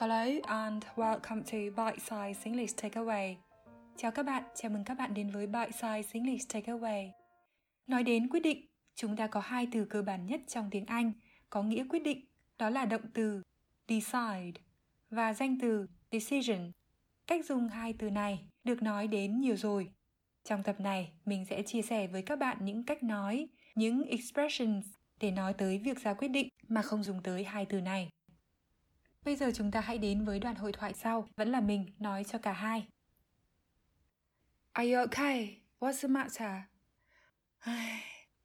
Hello and welcome to Bite Size English Takeaway. Chào các bạn, chào mừng các bạn đến với Bite Size English Takeaway. Nói đến quyết định, chúng ta có hai từ cơ bản nhất trong tiếng Anh có nghĩa quyết định, đó là động từ decide và danh từ decision. Cách dùng hai từ này được nói đến nhiều rồi. Trong tập này, mình sẽ chia sẻ với các bạn những cách nói, những expressions để nói tới việc ra quyết định mà không dùng tới hai từ này. Bây giờ chúng ta hãy đến với đoạn hội thoại sau, vẫn là mình nói cho cả hai. Are you okay? What's the matter?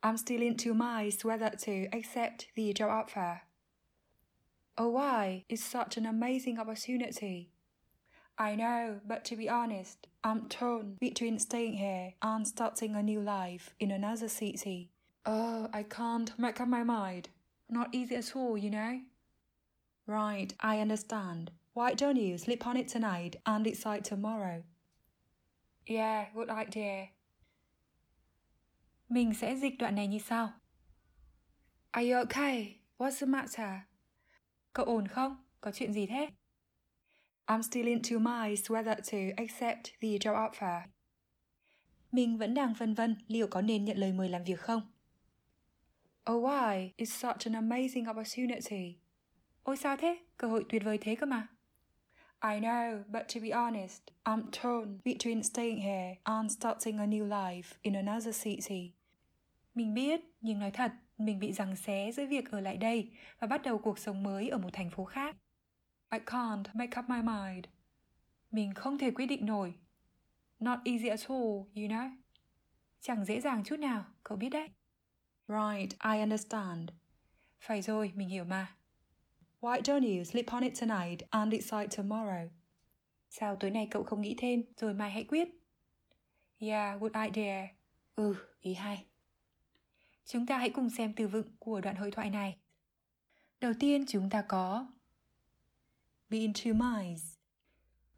I'm still in two minds whether to accept the job offer. Oh, why? It's such an amazing opportunity. I know, but to be honest, I'm torn between staying here and starting a new life in another city. Oh, I can't make up my mind. Not easy at all, you know. Right, I understand. Why don't you sleep on it tonight and decide tomorrow? Yeah, good idea. Mình sẽ dịch đoạn này như sau. Are you okay? What's the matter? Cậu ổn không? Có chuyện gì thế? I'm still in two minds whether to accept the job offer. Mình vẫn đang phân vân liệu có nên nhận lời mời làm việc không. Oh why? It's such an amazing opportunity. Ôi sao thế? Cơ hội tuyệt vời thế cơ mà. I know, but to be honest, I'm torn between staying here and starting a new life in another city. Mình biết, nhưng nói thật, mình bị giằng xé giữa việc ở lại đây và bắt đầu cuộc sống mới ở một thành phố khác. I can't make up my mind. Mình không thể quyết định nổi. Not easy at all, you know. Chẳng dễ dàng chút nào, cậu biết đấy. Right, I understand. Phải rồi, mình hiểu mà. Why don't you sleep on it tonight and decide tomorrow? Sao tối nay cậu không nghĩ thêm rồi mai hãy quyết? Yeah, good idea. Ừ, ý hay. Chúng ta hãy cùng xem từ vựng của đoạn hội thoại này. Đầu tiên chúng ta có be in two minds.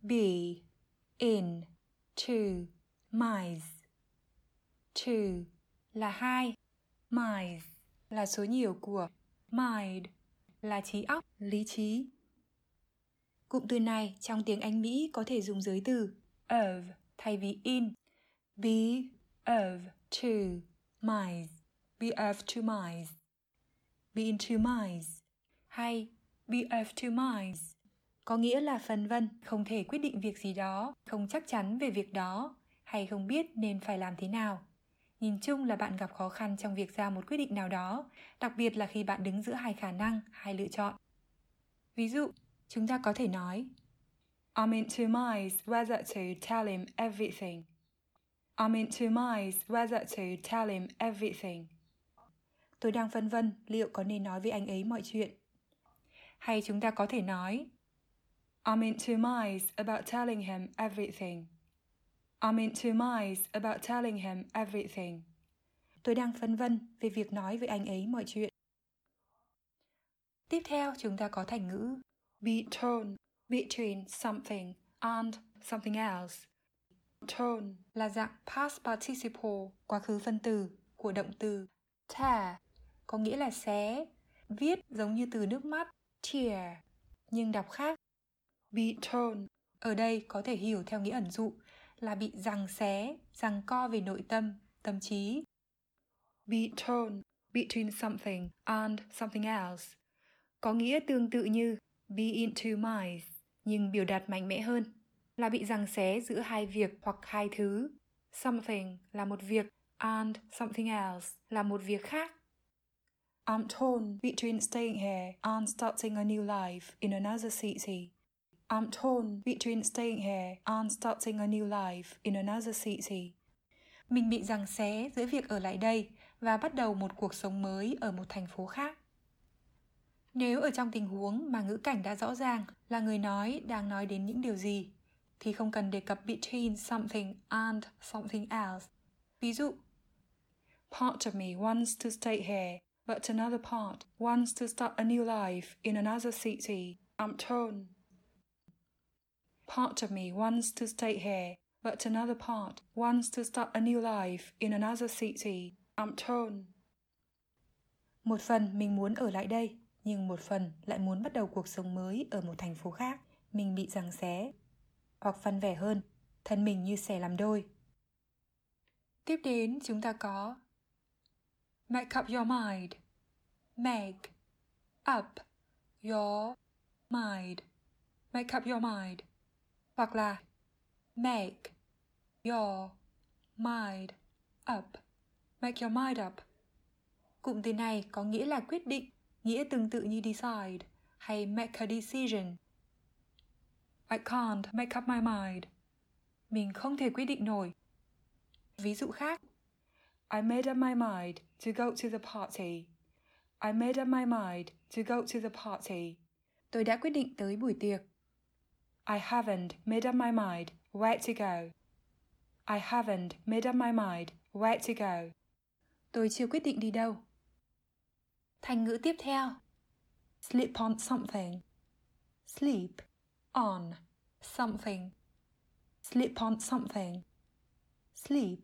Be in two minds. Two là hai, minds là số nhiều của mind là trí óc, lý trí. Cụm từ này trong tiếng Anh Mỹ có thể dùng giới từ of thay vì in. Be of two minds. Be of two minds. Be in two minds. Hay be of two minds. Có nghĩa là phần vân, không thể quyết định việc gì đó, không chắc chắn về việc đó, hay không biết nên phải làm thế nào. Nhìn chung là bạn gặp khó khăn trong việc ra một quyết định nào đó, đặc biệt là khi bạn đứng giữa hai khả năng, hai lựa chọn. Ví dụ, chúng ta có thể nói I'm in two minds whether to tell him everything. I'm in two minds whether to tell him everything. Tôi đang phân vân liệu có nên nói với anh ấy mọi chuyện. Hay chúng ta có thể nói I'm in two minds about telling him everything. I'm in two minds about telling him everything. Tôi đang phân vân về việc nói với anh ấy mọi chuyện. Tiếp theo chúng ta có thành ngữ be torn between something and something else. Torn là dạng past participle, quá khứ phân từ của động từ tear, có nghĩa là xé, viết giống như từ nước mắt tear, nhưng đọc khác. Be torn ở đây có thể hiểu theo nghĩa ẩn dụ là bị giằng xé, giằng co về nội tâm, tâm trí. Be torn between something and something else có nghĩa tương tự như be in two minds, nhưng biểu đạt mạnh mẽ hơn là bị giằng xé giữa hai việc hoặc hai thứ. Something là một việc and something else là một việc khác. I'm torn between staying here and starting a new life in another city. I'm torn between staying here and starting a new life in another city. Mình bị giằng xé giữa việc ở lại đây và bắt đầu một cuộc sống mới ở một thành phố khác. Nếu ở trong tình huống mà ngữ cảnh đã rõ ràng là người nói đang nói đến những điều gì, thì không cần đề cập between something and something else. Ví dụ, Part of me wants to stay here, but another part wants to start a new life in another city. I'm torn. Part of me wants to stay here, but another part wants to start a new life in another city. I'm torn. Một phần mình muốn ở lại đây, nhưng một phần lại muốn bắt đầu cuộc sống mới ở một thành phố khác, mình bị giằng xé. Hoặc phân vẻ hơn, thân mình như xẻ làm đôi. Tiếp đến chúng ta có Make up your mind. Make up your mind. Make up your mind. Hoặc là make your mind up. Make your mind up. Cụm từ này có nghĩa là quyết định, nghĩa tương tự như decide hay make a decision. I can't make up my mind. Mình không thể quyết định nổi. Ví dụ khác. I made up my mind to go to the party. I made up my mind to go to the party. Tôi đã quyết định tới buổi tiệc. I haven't made up my mind where to go. I haven't made up my mind where to go. Tôi chưa quyết định đi đâu. Thành ngữ tiếp theo. Sleep on something. Sleep on something. Sleep on something. Sleep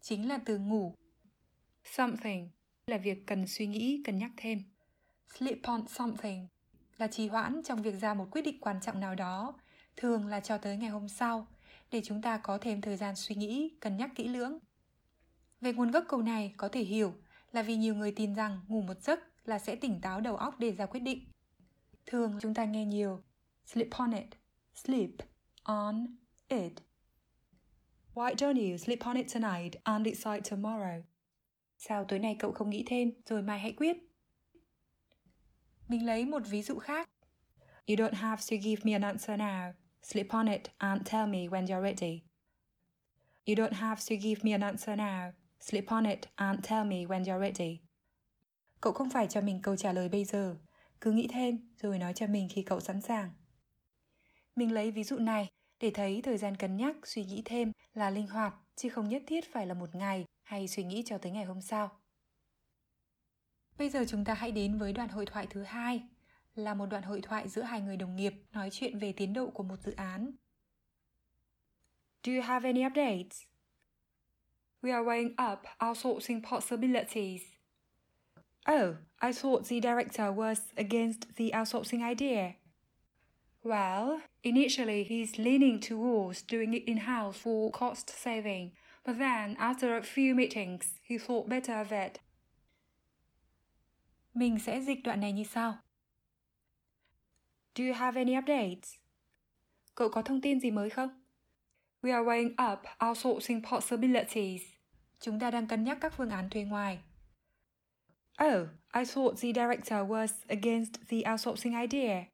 chính là từ ngủ. Something là việc cần suy nghĩ, cân nhắc thêm. Sleep on something là trì hoãn trong việc ra một quyết định quan trọng nào đó, thường là cho tới ngày hôm sau, để chúng ta có thêm thời gian suy nghĩ, cân nhắc kỹ lưỡng. Về nguồn gốc câu này có thể hiểu là vì nhiều người tin rằng ngủ một giấc là sẽ tỉnh táo đầu óc để ra quyết định. Thường chúng ta nghe nhiều sleep on it, sleep on it. Why don't you sleep on it tonight and decide tomorrow? Sao tối nay cậu không nghĩ thêm rồi mai hãy quyết? Mình lấy một ví dụ khác. You don't have to give me an answer now. Sleep on it and tell me when you're ready. You don't have to give me an answer now. Sleep on it and tell me when you're ready. Cậu không phải cho mình câu trả lời bây giờ, cứ nghĩ thêm rồi nói cho mình khi cậu sẵn sàng. Mình lấy ví dụ này để thấy thời gian cân nhắc, suy nghĩ thêm là linh hoạt, chứ không nhất thiết phải là một ngày hay suy nghĩ cho tới ngày hôm sau. Bây giờ chúng ta hãy đến với đoạn hội thoại thứ hai, là một đoạn hội thoại giữa hai người đồng nghiệp nói chuyện về tiến độ của một dự án. Do you have any updates? We are weighing up outsourcing possibilities. Oh, I thought the director was against the outsourcing idea. Well, initially he's leaning towards doing it in-house for cost saving, but then after a few meetings, he thought better of it. Mình sẽ dịch đoạn này như sau. Do you have any updates? Cậu có thông tin gì mới không? We are weighing up outsourcing possibilities. Chúng ta đang cân nhắc các phương án thuê ngoài. Oh, I thought the director was against the outsourcing idea.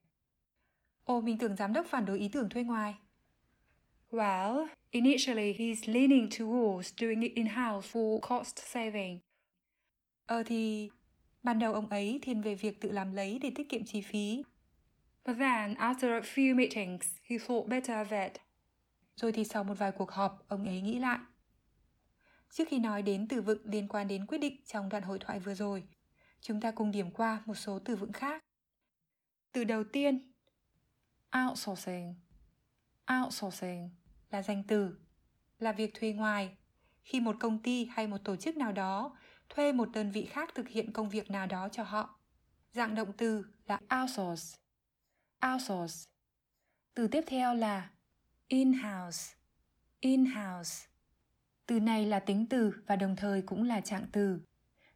Ồ, mình tưởng giám đốc phản đối ý tưởng thuê ngoài. Well, initially he's leaning towards doing it in-house for cost saving. Ờ thì, ban đầu ông ấy thiên về việc tự làm lấy để tiết kiệm chi phí. But then, after a few meetings, he thought better of it. Rồi thì sau một vài cuộc họp, ông ấy nghĩ lại. Trước khi nói đến từ vựng liên quan đến quyết định trong đoạn hội thoại vừa rồi, chúng ta cùng điểm qua một số từ vựng khác. Từ đầu tiên, outsourcing. Outsourcing là danh từ, là việc thuê ngoài. Khi một công ty hay một tổ chức nào đó thuê một đơn vị khác thực hiện công việc nào đó cho họ. Dạng động từ là outsource. Outsource. Từ tiếp theo là in-house. In-house. Từ này là tính từ và đồng thời cũng là trạng từ.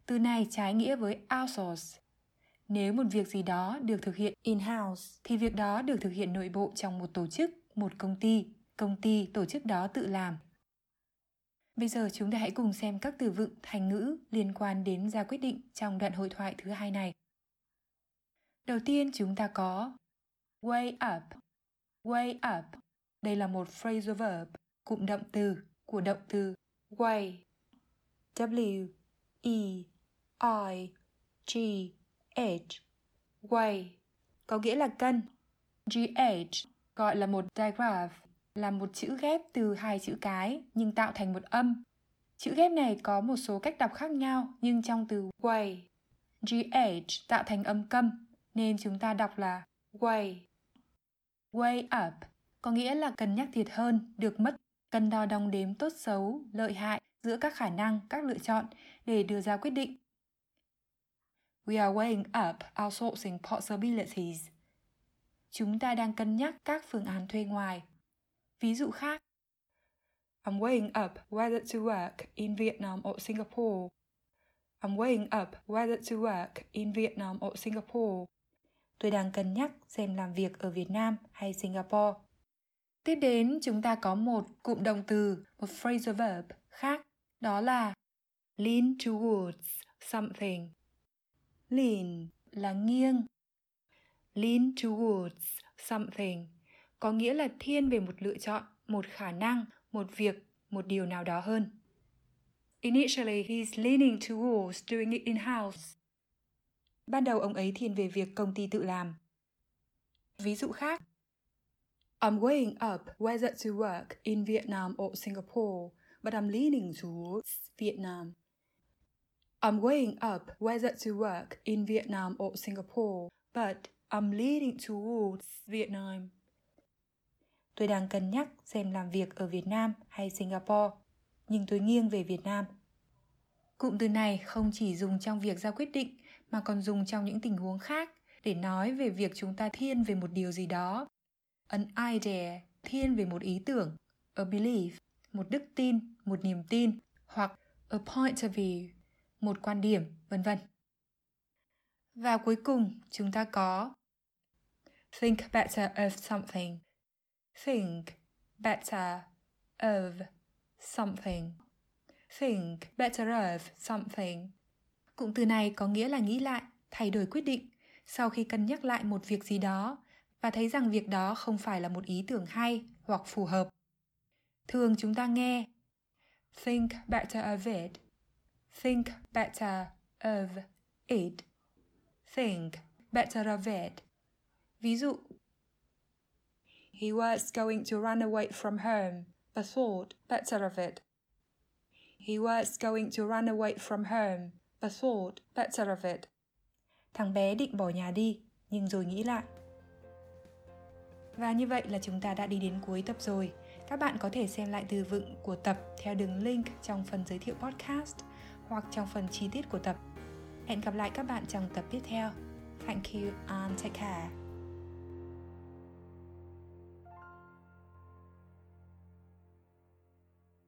Từ này trái nghĩa với outsource. Nếu một việc gì đó được thực hiện in-house thì việc đó được thực hiện nội bộ trong một tổ chức, một công ty, công ty, tổ chức đó tự làm. Bây giờ chúng ta hãy cùng xem các từ vựng thành ngữ liên quan đến ra quyết định trong đoạn hội thoại thứ hai này. Đầu tiên chúng ta có way up. Way up. Đây là một phrasal verb, cụm động từ của động từ way. W E I G H Way có nghĩa là cân. GH gọi là một digraph, là một chữ ghép từ hai chữ cái nhưng tạo thành một âm. Chữ ghép này có một số cách đọc khác nhau nhưng trong từ way, GH tạo thành âm câm nên chúng ta đọc là way. Way up có nghĩa là cân nhắc thiệt hơn, được mất, cân đo đong đếm tốt xấu, lợi hại giữa các khả năng, các lựa chọn để đưa ra quyết định We are weighing up outsourcing possibilities. Chúng ta đang cân nhắc các phương án thuê ngoài. Ví dụ khác. I'm weighing up whether to work in Vietnam or Singapore. I'm weighing up whether to work in Vietnam or Singapore. Tôi đang cân nhắc xem làm việc ở Việt Nam hay Singapore. Tiếp đến chúng ta có một cụm động từ, một phrasal verb khác, đó là lean towards something. Lean là nghiêng. Lean towards something có nghĩa là thiên về một lựa chọn, một khả năng, một việc, một điều nào đó hơn. Initially, he's leaning towards doing it in-house. Ban đầu ông ấy thiên về việc công ty tự làm. Ví dụ khác, I'm weighing up whether to work in Vietnam or Singapore, but I'm leaning towards Vietnam. I'm weighing up whether to work in Vietnam or Singapore, but I'm leaning towards Vietnam. Tôi đang cân nhắc xem làm việc ở Việt Nam hay Singapore, nhưng tôi nghiêng về Việt Nam. Cụm từ này không chỉ dùng trong việc ra quyết định mà còn dùng trong những tình huống khác để nói về việc chúng ta thiên về một điều gì đó. An idea thiên về một ý tưởng, a belief, một đức tin, một niềm tin hoặc a point of view, một quan điểm, vân vân. Và cuối cùng, chúng ta có think better of something. Think better of something. Think better of something. Cụm từ này có nghĩa là nghĩ lại, thay đổi quyết định sau khi cân nhắc lại một việc gì đó và thấy rằng việc đó không phải là một ý tưởng hay hoặc phù hợp. Thường chúng ta nghe think better of it, think better of it, think better of it. Ví dụ, He was going to run away from home, but thought better of it. He was going to run away from home, but thought better of it. Thằng bé định bỏ nhà đi, nhưng rồi nghĩ lại. Và như vậy là chúng ta đã đi đến cuối tập rồi. Các bạn có thể xem lại từ vựng của tập theo đường link trong phần giới thiệu podcast hoặc trong phần chi tiết của tập. Hẹn gặp lại các bạn trong tập tiếp theo. Thank you and take care.